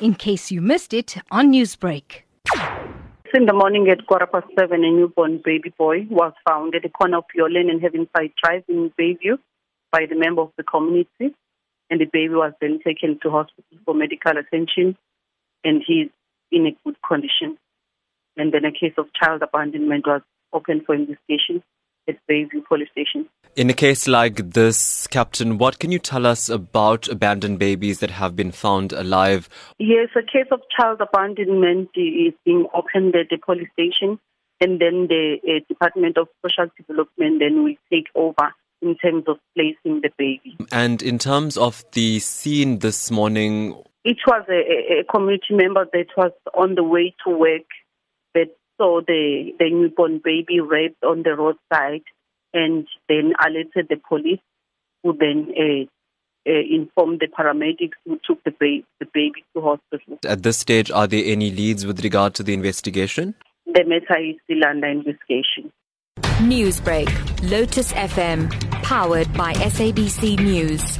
in case you missed it on Newsbreak. In the morning at quarter past seven, a newborn baby boy was found at the corner of Yolene and Havenside Drive in Bayview by the member of the community. And the baby was then taken to hospital for medical attention and he's in a good condition. And then a case of child abandonment was opened for investigation at Bayview Police Station. In a case like this, Captain, what can you tell us about abandoned babies that have been found alive? Yes, a case of child abandonment is being opened at the police station, and then the uh, Department of Social Development then will take over in terms of placing the baby. And in terms of the scene this morning, it was a, a community member that was on the way to work that saw the, the newborn baby raped on the roadside and then alerted the police, who then uh, uh, informed the paramedics who took the, ba- the baby to hospital. At this stage, are there any leads with regard to the investigation? The matter is still under investigation. Newsbreak, Lotus FM, powered by SABC News.